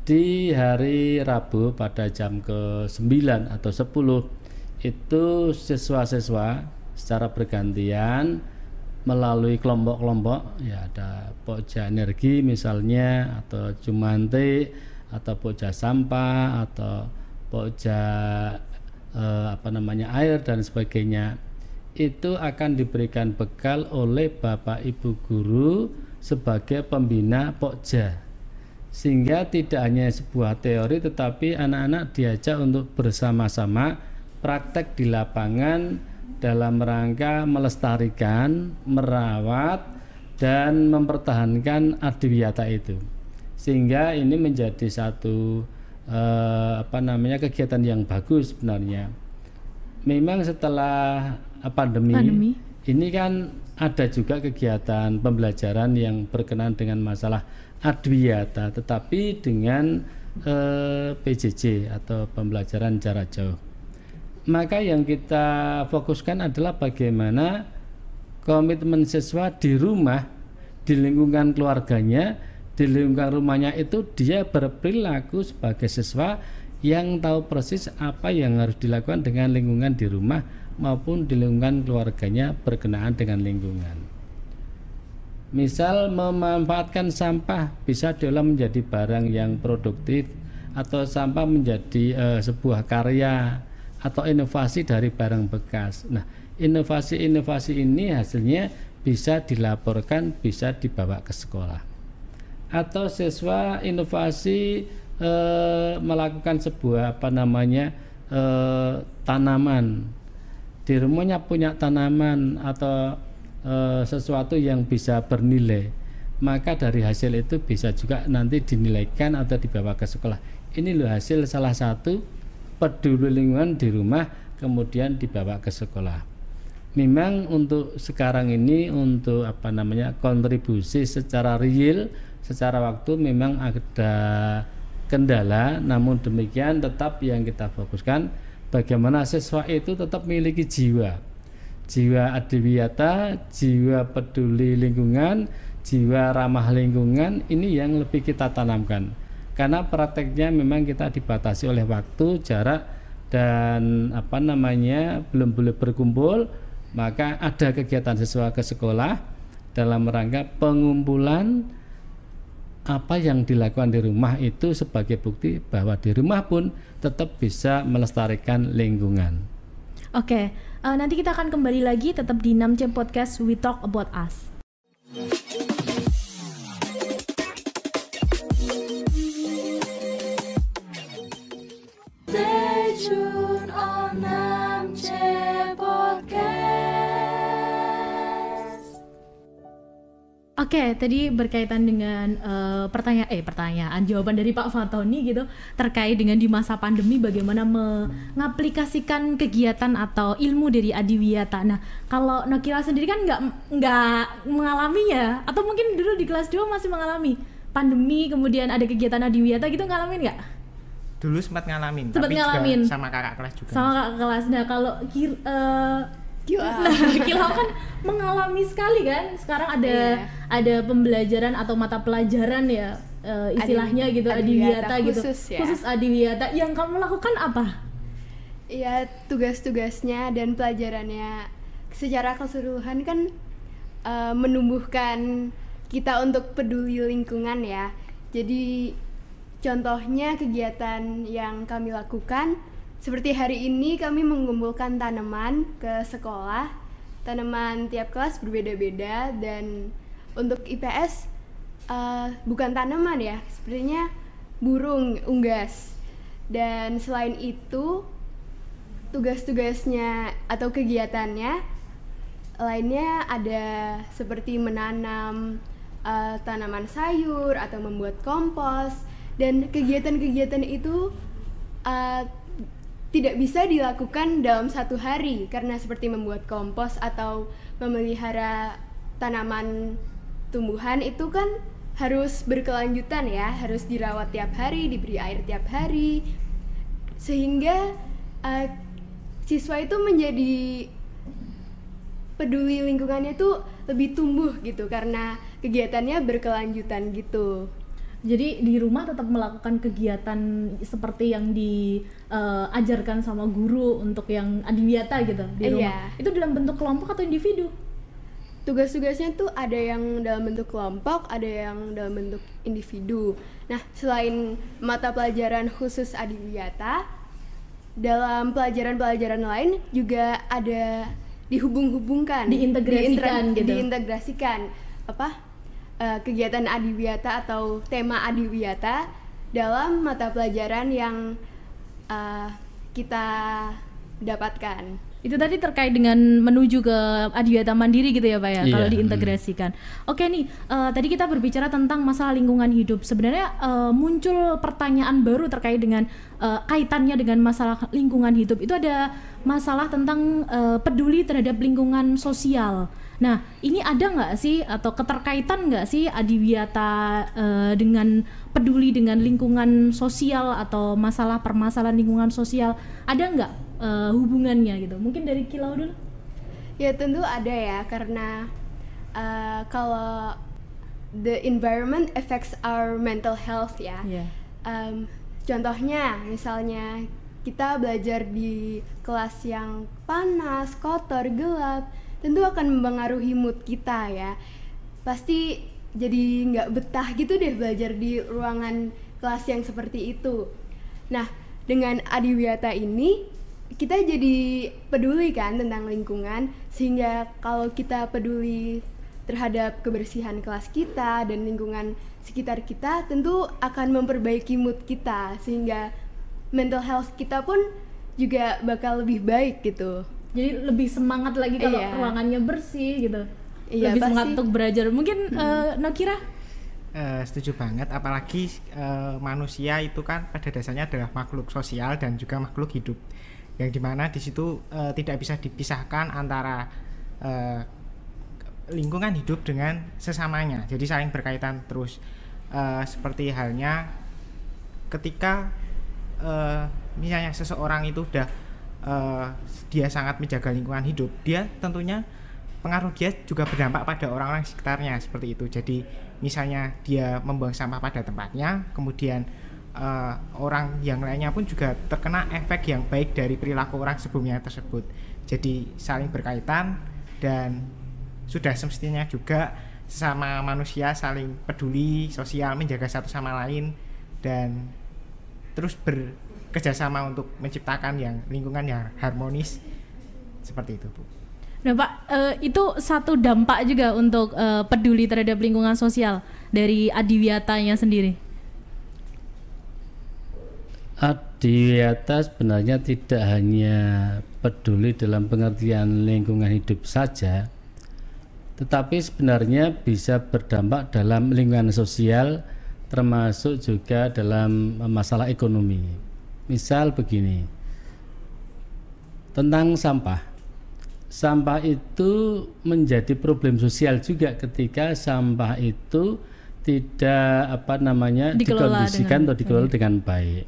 di hari Rabu pada jam ke-9 atau 10 itu siswa-siswa secara bergantian melalui kelompok-kelompok ya ada pokja energi misalnya atau Jumante atau pokja sampah atau pokja eh, apa namanya air dan sebagainya itu akan diberikan bekal oleh Bapak Ibu guru sebagai pembina pokja sehingga tidak hanya sebuah teori tetapi anak-anak diajak untuk bersama-sama praktek di lapangan dalam rangka melestarikan, merawat dan mempertahankan adiwiyata itu. Sehingga ini menjadi satu eh, apa namanya kegiatan yang bagus sebenarnya. Memang setelah eh, pandemi, Pandemi. ini kan ada juga kegiatan pembelajaran yang berkenaan dengan masalah adwiyata tetapi dengan eh, PJJ atau pembelajaran jarak jauh maka yang kita fokuskan adalah bagaimana komitmen siswa di rumah di lingkungan keluarganya di lingkungan rumahnya itu dia berperilaku sebagai siswa yang tahu persis apa yang harus dilakukan dengan lingkungan di rumah maupun di lingkungan keluarganya berkenaan dengan lingkungan. Misal memanfaatkan sampah bisa diolah menjadi barang yang produktif atau sampah menjadi eh, sebuah karya atau inovasi dari barang bekas. Nah, inovasi-inovasi ini hasilnya bisa dilaporkan, bisa dibawa ke sekolah. Atau siswa inovasi eh, melakukan sebuah apa namanya eh, tanaman. Di rumahnya punya tanaman atau eh, sesuatu yang bisa bernilai maka dari hasil itu bisa juga nanti dinilaikan atau dibawa ke sekolah. Ini loh hasil salah satu peduli lingkungan di rumah kemudian dibawa ke sekolah. Memang untuk sekarang ini untuk apa namanya kontribusi secara real secara waktu memang ada kendala namun demikian tetap yang kita fokuskan bagaimana siswa itu tetap memiliki jiwa. Jiwa adiwiyata jiwa peduli lingkungan jiwa ramah lingkungan ini yang lebih kita tanamkan. Karena prakteknya memang kita dibatasi oleh waktu jarak dan apa namanya belum boleh berkumpul maka ada kegiatan siswa ke sekolah dalam rangka pengumpulan apa yang dilakukan di rumah itu sebagai bukti bahwa di rumah pun tetap bisa melestarikan lingkungan. Oke, eh, nanti kita akan kembali lagi tetap di 6C Podcast We Talk About Us. Stay tuned on 6C Oke, tadi berkaitan dengan eh, pertanyaan eh pertanyaan jawaban dari Pak Fatoni gitu terkait dengan di masa pandemi bagaimana mengaplikasikan kegiatan atau ilmu dari Adiwiyata. Nah, kalau Nokila sendiri kan nggak nggak mengalaminya atau mungkin dulu di kelas 2 masih mengalami pandemi kemudian ada kegiatan Adiwiyata gitu ngalamin nggak? dulu sempat ngalamin Sempat tapi ngalamin. juga sama kakak kelas juga sama kakak kelas. Nah kalau kir, nah, [LAUGHS] Kilau kan mengalami sekali kan. Sekarang ada Iya. ada pembelajaran atau mata pelajaran ya eh, istilahnya Adi- gitu adiwiyata adiwiyata gitu. khusus ya. Khusus adiwiyata. Yang kamu lakukan apa? Ya tugas-tugasnya dan pelajarannya secara keseluruhan kan eh, menumbuhkan kita untuk peduli lingkungan ya. Jadi contohnya kegiatan yang kami lakukan seperti hari ini kami mengumpulkan tanaman ke sekolah. Tanaman tiap kelas berbeda-beda dan untuk IPS eh, bukan tanaman ya, sepertinya burung unggas. Dan selain itu tugas-tugasnya atau kegiatannya lainnya ada seperti menanam eh, tanaman sayur atau membuat kompos dan kegiatan-kegiatan itu eh, tidak bisa dilakukan dalam satu hari karena seperti membuat kompos atau memelihara tanaman tumbuhan itu kan harus berkelanjutan ya harus dirawat tiap hari diberi air tiap hari sehingga eh, siswa itu menjadi peduli lingkungannya tuh lebih tumbuh gitu karena kegiatannya berkelanjutan gitu. Jadi di rumah tetap melakukan kegiatan seperti yang diajarkan sama guru untuk yang adiwiyata gitu di Iya. rumah. Itu dalam bentuk kelompok atau individu? Tugas-tugasnya tuh ada yang dalam bentuk kelompok, ada yang dalam bentuk individu. Nah, selain mata pelajaran khusus adiwiyata, dalam pelajaran-pelajaran lain juga ada dihubung-hubungkan, Diintegrasikan gitu. diintegrasikan apa eh, kegiatan adiwiyata atau tema adiwiyata dalam mata pelajaran yang eh, kita dapatkan. Itu tadi terkait dengan menuju ke adiwiyata mandiri gitu ya Pak ya, Iya, kalau diintegrasikan. Oke nih, eh, tadi kita berbicara tentang masalah lingkungan hidup. Sebenarnya eh, muncul pertanyaan baru terkait dengan eh, kaitannya dengan masalah lingkungan hidup. Itu ada masalah tentang eh, peduli terhadap lingkungan sosial. Nah, ini ada nggak sih atau keterkaitan nggak sih adiwiyata eh, dengan peduli dengan lingkungan sosial atau masalah permasalahan lingkungan sosial? Ada nggak eh, hubungannya gitu? Mungkin dari Kilau dulu. Ya tentu ada ya karena uh, kalau the environment affects our mental health ya. Iya. Um, contohnya misalnya kita belajar di kelas yang panas, kotor, gelap, tentu akan mempengaruhi mood kita ya. Pasti jadi nggak betah gitu deh belajar di ruangan kelas yang seperti itu. Nah, dengan adiwiyata ini kita jadi peduli kan tentang lingkungan sehingga kalau kita peduli terhadap kebersihan kelas kita dan lingkungan sekitar kita tentu akan memperbaiki mood kita sehingga mental health kita pun juga bakal lebih baik gitu. Jadi lebih semangat lagi kalau Iya. ruangannya bersih gitu. Iya, lebih semangat untuk belajar. Mungkin eh, Nakira? Eh, setuju banget. Apalagi eh, manusia itu kan pada dasarnya adalah makhluk sosial dan juga makhluk hidup. Yang di mana di situ eh, tidak bisa dipisahkan antara eh, lingkungan hidup dengan sesamanya. Jadi saling berkaitan terus. Eh, seperti halnya ketika eh, misalnya seseorang itu udah eh, dia sangat menjaga lingkungan hidup dia tentunya pengaruh dia juga berdampak pada orang-orang sekitarnya seperti itu. Jadi misalnya dia membuang sampah pada tempatnya kemudian eh, orang yang lainnya pun juga terkena efek yang baik dari perilaku orang sebelumnya tersebut. Jadi saling berkaitan dan sudah semestinya juga sama manusia saling peduli sosial menjaga satu sama lain dan terus bekerjasama untuk menciptakan yang lingkungan yang harmonis seperti itu bu. Nah Pak, eh, itu satu dampak juga untuk eh, peduli terhadap lingkungan sosial dari adiwiyatanya sendiri. Adiwiyata sebenarnya tidak hanya peduli dalam pengertian lingkungan hidup saja, tetapi sebenarnya bisa berdampak dalam lingkungan sosial termasuk juga dalam masalah ekonomi. Misal begini, tentang sampah. Sampah itu menjadi problem sosial juga ketika sampah itu tidak apa namanya Dikelola dikondisikan dengan atau dikelola dengan baik.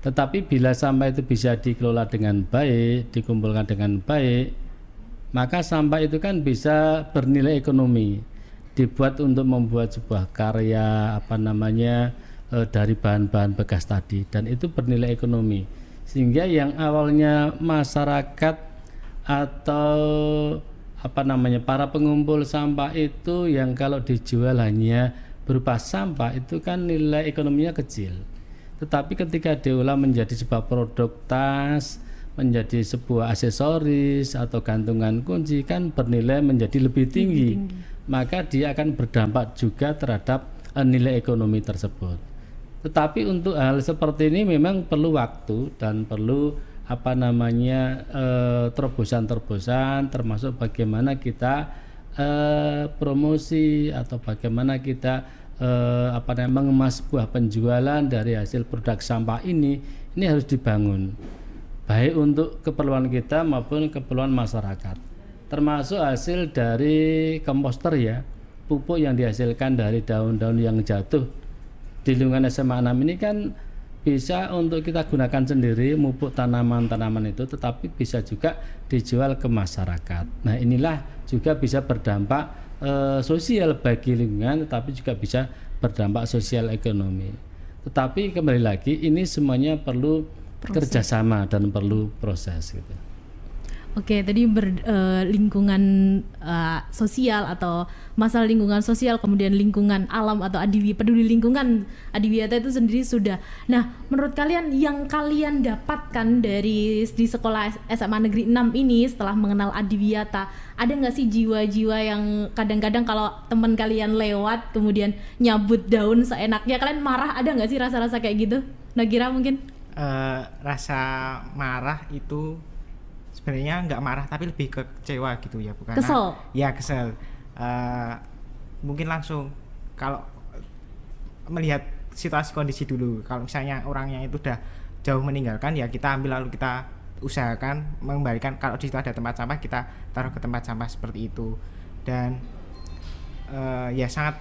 Tetapi bila sampah itu bisa dikelola dengan baik, dikumpulkan dengan baik, maka sampah itu kan bisa bernilai ekonomi. Dibuat untuk membuat sebuah karya apa namanya e, dari bahan-bahan bekas tadi dan itu bernilai ekonomi. Sehingga yang awalnya masyarakat atau apa namanya para pengumpul sampah itu yang kalau dijual hanya berupa sampah itu kan nilai ekonominya kecil tetapi ketika diolah menjadi sebuah produk tas, menjadi sebuah aksesoris atau gantungan kunci kan bernilai menjadi lebih tinggi. tinggi. Maka dia akan berdampak juga terhadap uh, nilai ekonomi tersebut. Tetapi untuk hal seperti ini memang perlu waktu dan perlu apa namanya eh, terobosan-terobosan termasuk bagaimana kita eh, promosi atau bagaimana kita eh, apa namanya mengemas sebuah penjualan dari hasil produk sampah ini ini harus dibangun. Baik untuk keperluan kita maupun keperluan masyarakat. Termasuk hasil dari komposter ya pupuk yang dihasilkan dari daun-daun yang jatuh di lingkungan SMA 6 ini kan bisa untuk kita gunakan sendiri pupuk tanaman-tanaman itu tetapi bisa juga dijual ke masyarakat. Nah, inilah juga bisa berdampak e, sosial bagi lingkungan tetapi juga bisa berdampak sosial ekonomi tetapi kembali lagi ini semuanya perlu proses. kerjasama dan perlu proses gitu Oke, tadi ber, uh, lingkungan uh, sosial atau masalah lingkungan sosial, kemudian lingkungan alam atau adiwi peduli lingkungan adiwiyata itu sendiri sudah. Nah, menurut kalian yang kalian dapatkan dari di sekolah SMA Negeri 6 ini setelah mengenal adiwiyata, ada nggak sih jiwa-jiwa yang kadang-kadang kalau teman kalian lewat kemudian nyabut daun seenaknya, kalian marah? Ada nggak sih rasa-rasa kayak gitu? Nagira mungkin? Uh, rasa marah itu sebenarnya nggak marah tapi lebih kecewa gitu ya bukan kesel? ya kesel. Uh, mungkin langsung kalau melihat situasi kondisi dulu kalau misalnya orangnya itu udah jauh meninggalkan ya kita ambil lalu kita usahakan mengembalikan. Kalau di situ ada tempat sampah kita taruh ke tempat sampah seperti itu. Dan uh, ya sangat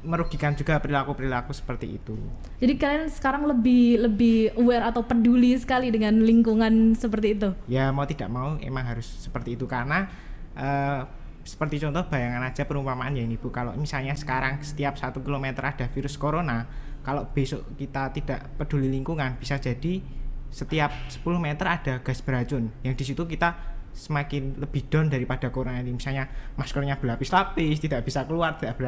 merugikan juga perilaku-perilaku seperti itu. Jadi kalian sekarang lebih lebih aware atau peduli sekali dengan lingkungan seperti itu? Ya mau tidak mau emang harus seperti itu karena uh, seperti contoh bayangan aja perumpamaan ya ini bu kalau misalnya sekarang setiap satu kilometer ada virus corona kalau besok kita tidak peduli lingkungan bisa jadi setiap 10 meter ada gas beracun yang di situ kita semakin lebih down daripada corona ini misalnya maskernya berlapis-lapis tidak bisa keluar tidak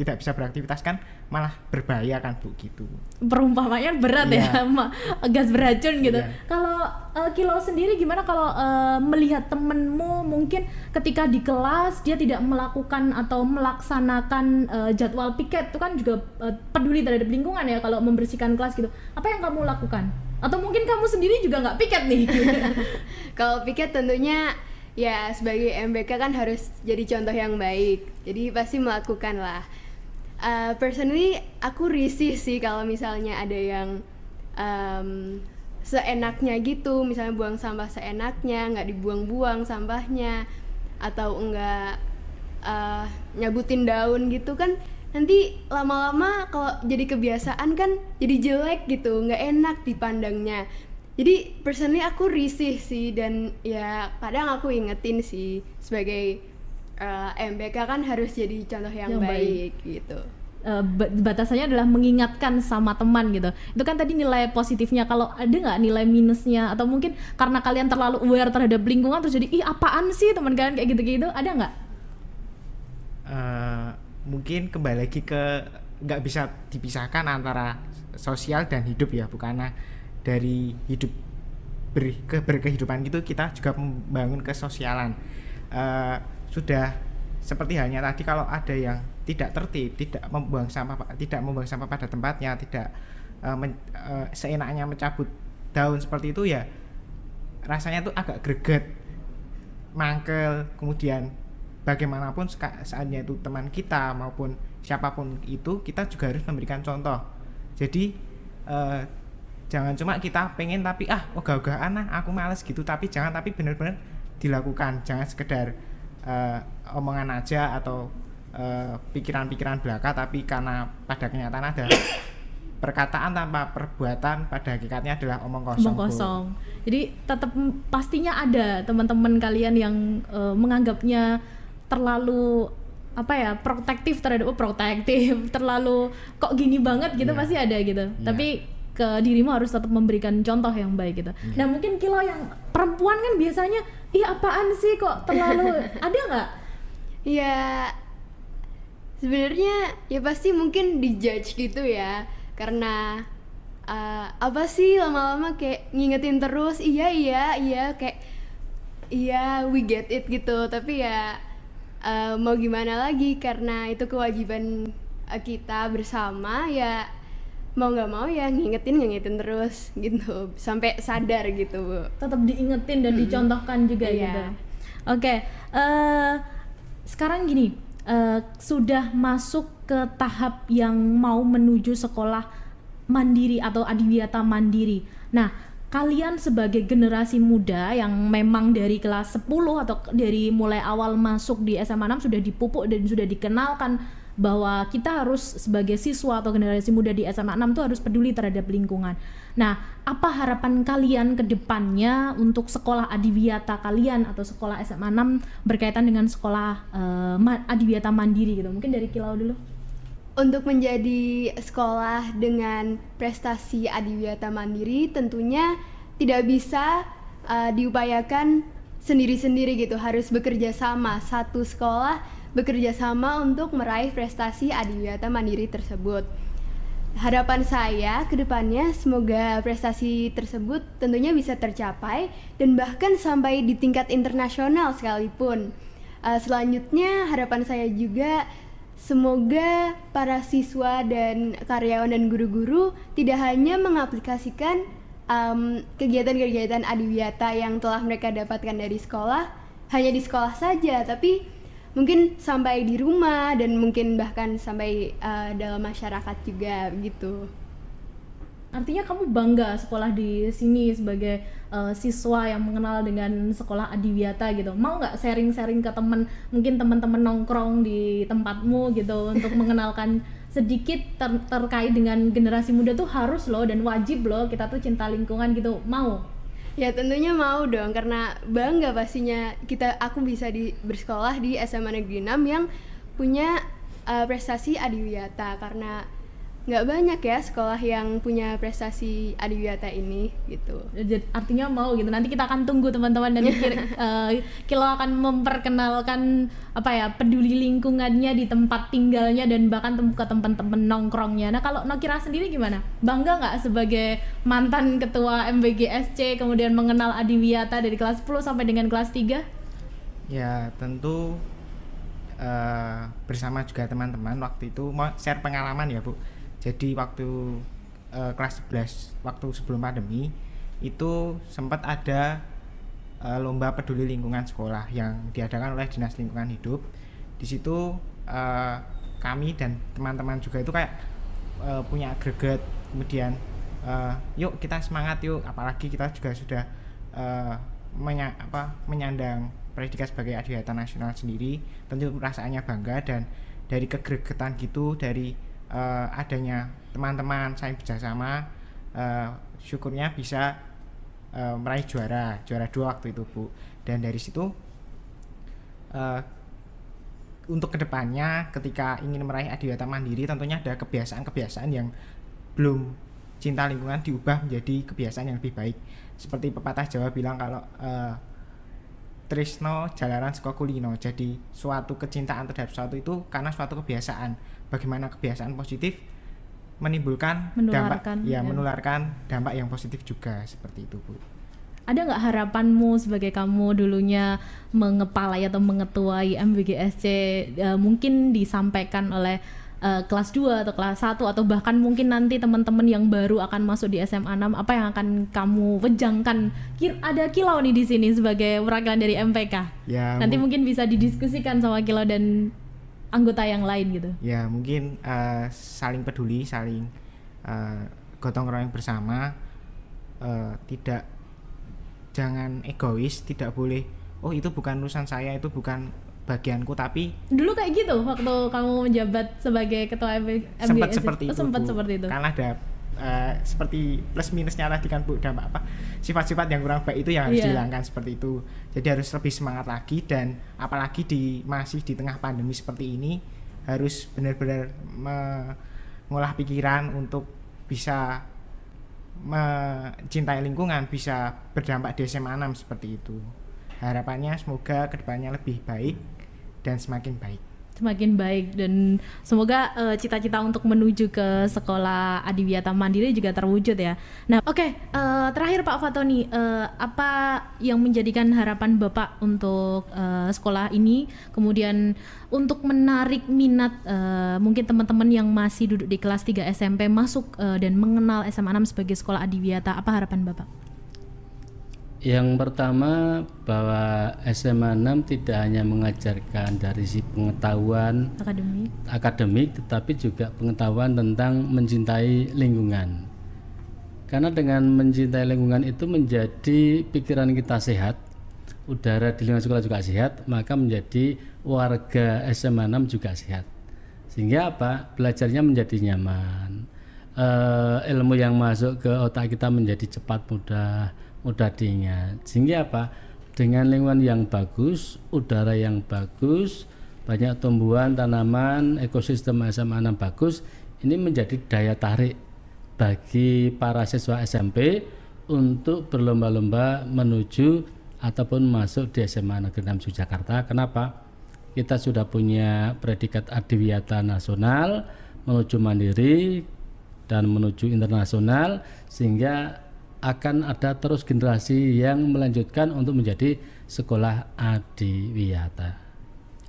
tidak bisa beraktivitas kan malah berbahaya kan bu gitu. Perumpamaan berat yeah. ya gas beracun gitu. Yeah. kalau uh, kilo sendiri gimana kalau uh, melihat temenmu mungkin ketika di kelas dia tidak melakukan atau melaksanakan uh, jadwal piket itu kan juga uh, peduli terhadap lingkungan ya kalau membersihkan kelas gitu. Apa yang kamu lakukan? Atau mungkin kamu sendiri juga nggak piket nih? [LAUGHS] Kalau piket tentunya ya sebagai MBK kan harus jadi contoh yang baik. Jadi pasti melakukan lah uh, personally aku risih sih kalau misalnya ada yang um, seenaknya gitu. Misalnya buang sampah seenaknya nggak dibuang-buang sampahnya atau enggak uh, nyabutin daun gitu kan. Nanti lama-lama kalau jadi kebiasaan kan jadi jelek gitu nggak enak dipandangnya. Jadi personally aku risih sih dan ya kadang aku ingetin sih sebagai uh, eh, MBK kan harus jadi contoh yang, yang baik, baik gitu. Uh, batasannya adalah mengingatkan sama teman gitu. Itu kan tadi nilai positifnya. Kalau ada nggak nilai minusnya? Atau mungkin karena kalian terlalu aware terhadap lingkungan terus jadi ih apaan sih teman kalian? Kayak gitu-gitu. Ada nggak? Uh, mungkin kembali lagi ke nggak bisa dipisahkan antara sosial dan hidup ya bukan dari hidup ber, ke berkehidupan gitu kita juga membangun kesosialan. Uh, sudah seperti halnya tadi kalau ada yang tidak tertib tidak membuang sampah tidak membuang sampah pada tempatnya tidak uh, men, uh, seenaknya mencabut daun seperti itu ya rasanya tuh agak greget mangkel. Kemudian bagaimanapun saatnya itu teman kita maupun siapa pun itu kita juga harus memberikan contoh. Jadi uh, jangan cuma kita pengen tapi ah ogah-ogahan ah aku males gitu. Tapi jangan tapi benar-benar dilakukan. Jangan sekedar uh, omongan aja atau pikiran pikiran-pikiran belaka tapi karena pada kenyataan ada [COUGHS] perkataan tanpa perbuatan pada hakikatnya adalah omong kosong. omong Bu. kosong. Jadi tetap pastinya ada teman-teman kalian yang eh, menganggapnya terlalu apa ya protektif terhadap oh, protektif [LAUGHS] terlalu kok gini banget gitu Iya. pasti ada gitu. Iya. Tapi ke dirimu harus tetap memberikan contoh yang baik gitu. Iya. Nah mungkin kilo yang perempuan kan biasanya ih apaan sih kok terlalu ada nggak? Ya sebenarnya ya pasti mungkin dijudge gitu ya. Karena uh, apa sih lama-lama kayak ngingetin terus iya iya iya kayak iya we get it gitu. Tapi ya uh, mau gimana lagi? Karena itu kewajiban uh, kita bersama ya mau nggak mau ya ngingetin ngingetin terus gitu sampai sadar gitu bu tetap diingetin dan dicontohkan juga Iya. gitu. Oke, eh, sekarang gini, eh, sudah masuk ke tahap yang mau menuju sekolah mandiri atau adiwiyata mandiri. Nah, kalian sebagai generasi muda yang memang dari kelas 10 atau dari mulai awal masuk di SMA 6 sudah dipupuk dan sudah dikenalkan bahwa kita harus sebagai siswa atau generasi muda di SMA 6 tuh harus peduli terhadap lingkungan. Nah, apa harapan kalian ke depannya untuk sekolah adiwiyata kalian atau sekolah SMA 6 berkaitan dengan sekolah ma- adiwiyata mandiri gitu? Mungkin dari Kilau dulu. Untuk menjadi sekolah dengan prestasi adiwiyata mandiri tentunya tidak bisa uh, diupayakan sendiri-sendiri gitu, harus bekerja sama. Satu sekolah bekerja sama untuk meraih prestasi adiwiyata mandiri tersebut. Harapan saya ke depannya semoga prestasi tersebut tentunya bisa tercapai dan bahkan sampai di tingkat internasional sekalipun. Uh, selanjutnya harapan saya juga semoga para siswa dan karyawan dan guru-guru tidak hanya mengaplikasikan um, kegiatan-kegiatan adiwiyata yang telah mereka dapatkan dari sekolah hanya di sekolah saja, tapi mungkin sampai di rumah dan mungkin bahkan sampai uh, dalam masyarakat juga gitu. Artinya kamu bangga sekolah di sini sebagai eh, siswa yang mengenal dengan sekolah adiwiyata gitu. Mau nggak sharing-sharing ke temen, mungkin teman-teman nongkrong di tempatmu gitu untuk mengenalkan sedikit ter- terkait dengan generasi muda tuh harus loh dan wajib loh kita tuh cinta lingkungan gitu. Mau? Ya tentunya mau dong karena bangga pastinya kita aku bisa di bersekolah di SMA Negeri 6 yang punya uh, prestasi adiwiyata. Karena nggak banyak ya sekolah yang punya prestasi adiwiyata ini gitu. Jadi, artinya mau gitu. Nanti kita akan tunggu teman-teman dan kir- [LAUGHS] eh, Kilo akan memperkenalkan apa ya peduli lingkungannya di tempat tinggalnya dan bahkan tem- ke teman-teman nongkrongnya. Nah kalau Nokira sendiri gimana? Bangga nggak sebagai mantan ketua MBGSC kemudian mengenal Adiwiyata dari kelas 10 sampai dengan kelas 3 Ya tentu eh, bersama juga teman-teman waktu itu. Mau share pengalaman ya bu. Jadi waktu eh, kelas 11 waktu sebelum pandemi itu sempat ada eh, lomba peduli lingkungan sekolah yang diadakan oleh dinas lingkungan hidup. Di situ eh, kami dan teman-teman juga itu kayak eh, punya greget kemudian eh, yuk kita semangat yuk apalagi kita juga sudah eh, menya, apa, menyandang predikat sebagai adiwiyata nasional sendiri tentu perasaannya bangga dan dari kegregetan gitu dari eh, adanya teman-teman saya bekerjasama eh, syukurnya bisa eh, meraih juara juara dua waktu itu bu. Dan dari situ eh, untuk ke depannya ketika ingin meraih adiwiyata mandiri tentunya ada kebiasaan-kebiasaan yang belum cinta lingkungan diubah menjadi kebiasaan yang lebih baik. Seperti pepatah Jawa bilang kalau eh, Trisno jalanan saka kulino. Jadi suatu kecintaan terhadap sesuatu itu karena suatu kebiasaan bagaimana kebiasaan positif menimbulkan Menularkan, dampak ya, ya. menularkan dampak yang positif juga seperti itu bu. Ada nggak harapanmu sebagai kamu dulunya mengepalai atau mengetuai MBGSC eh, mungkin disampaikan oleh eh, kelas 2 atau kelas 1 atau bahkan mungkin nanti teman-teman yang baru akan masuk di SMA 6 apa yang akan kamu wejangkan Ki- ada kilau nih di sini sebagai perwakilan dari MPK ya nanti mu- mungkin bisa didiskusikan sama kilau dan anggota yang lain gitu? Ya mungkin eh, saling peduli saling eh, gotong royong bersama eh, tidak jangan egois tidak boleh oh itu bukan urusan saya itu bukan bagianku tapi dulu kayak gitu waktu kamu menjabat sebagai ketua MB, sempat MBGSC? seperti Oh, itu sempat seperti itu. Karena ada eh, seperti plus minusnya tadi kan Bu dampak apa sifat-sifat yang kurang baik itu yang harus Iya. dihilangkan seperti itu. Jadi harus lebih semangat lagi dan apalagi di masih di tengah pandemi seperti ini harus benar-benar mengolah pikiran untuk bisa mencintai lingkungan bisa berdampak di SMA 6 seperti itu. Harapannya semoga ke depannya lebih baik dan semakin baik semakin baik dan semoga eh, cita-cita untuk menuju ke sekolah Adiwiyata Mandiri juga terwujud ya. Nah, oke, eh, terakhir Pak Fatoni, eh, apa yang menjadikan harapan Bapak untuk eh, sekolah ini, kemudian untuk menarik minat eh, mungkin teman-teman yang masih duduk di kelas 3 SMP masuk eh, dan mengenal SMA 6 sebagai sekolah Adiwiyata, apa harapan Bapak? Yang pertama bahwa SMA 6 tidak hanya mengajarkan dari si pengetahuan Akademik. akademik tetapi juga pengetahuan tentang mencintai lingkungan. Karena dengan mencintai lingkungan itu menjadi pikiran kita sehat, udara di lingkungan sekolah juga sehat, maka menjadi warga SMA 6 juga sehat. Sehingga apa? Belajarnya menjadi nyaman. Eh, ilmu yang masuk ke otak kita menjadi cepat mudah mudah diingat. Sehingga apa? Dengan lingkungan yang bagus, udara yang bagus, banyak tumbuhan, tanaman, ekosistem SMA 6 bagus, ini menjadi daya tarik bagi para siswa SMP untuk berlomba-lomba menuju ataupun masuk di SMA Negeri 6 Yogyakarta. Kenapa? Kita sudah punya predikat adiwiyata nasional menuju mandiri dan menuju internasional sehingga akan ada terus generasi yang melanjutkan untuk menjadi sekolah adiwiyata.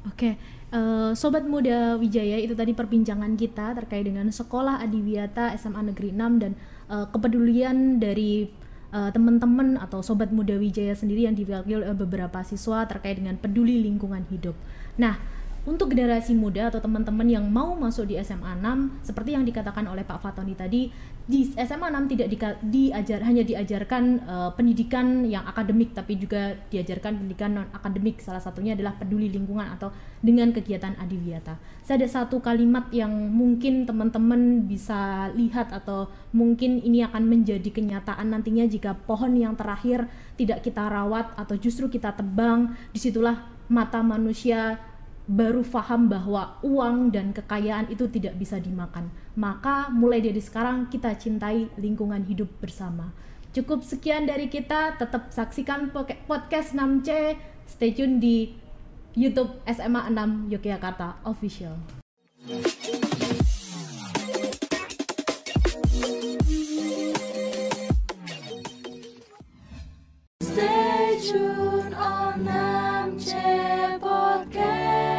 Oke, eh, Sobat Muda Wijaya itu tadi perbincangan kita terkait dengan Sekolah Adiwiyata SMA Negeri 6 dan eh, kepedulian dari eh, teman-teman atau Sobat Muda Wijaya sendiri yang diwakili beberapa siswa terkait dengan peduli lingkungan hidup. Nah, untuk generasi muda atau teman-teman yang mau masuk di SMA 6 seperti yang dikatakan oleh Pak Fatoni tadi di SMA 6 tidak dika- diajar hanya diajarkan eh, pendidikan yang akademik tapi juga diajarkan pendidikan non akademik salah satunya adalah peduli lingkungan atau dengan kegiatan adiwiyata. Saya ada satu kalimat yang mungkin teman-teman bisa lihat atau mungkin ini akan menjadi kenyataan nantinya jika pohon yang terakhir tidak kita rawat atau justru kita tebang di situlah mata manusia baru faham bahwa uang dan kekayaan itu tidak bisa dimakan. Maka mulai dari sekarang kita cintai lingkungan hidup bersama. Cukup sekian dari kita, tetap saksikan podcast 6C. Stay tune di YouTube SMA 6 Yogyakarta Official. Stay tuned on 6C Podcast.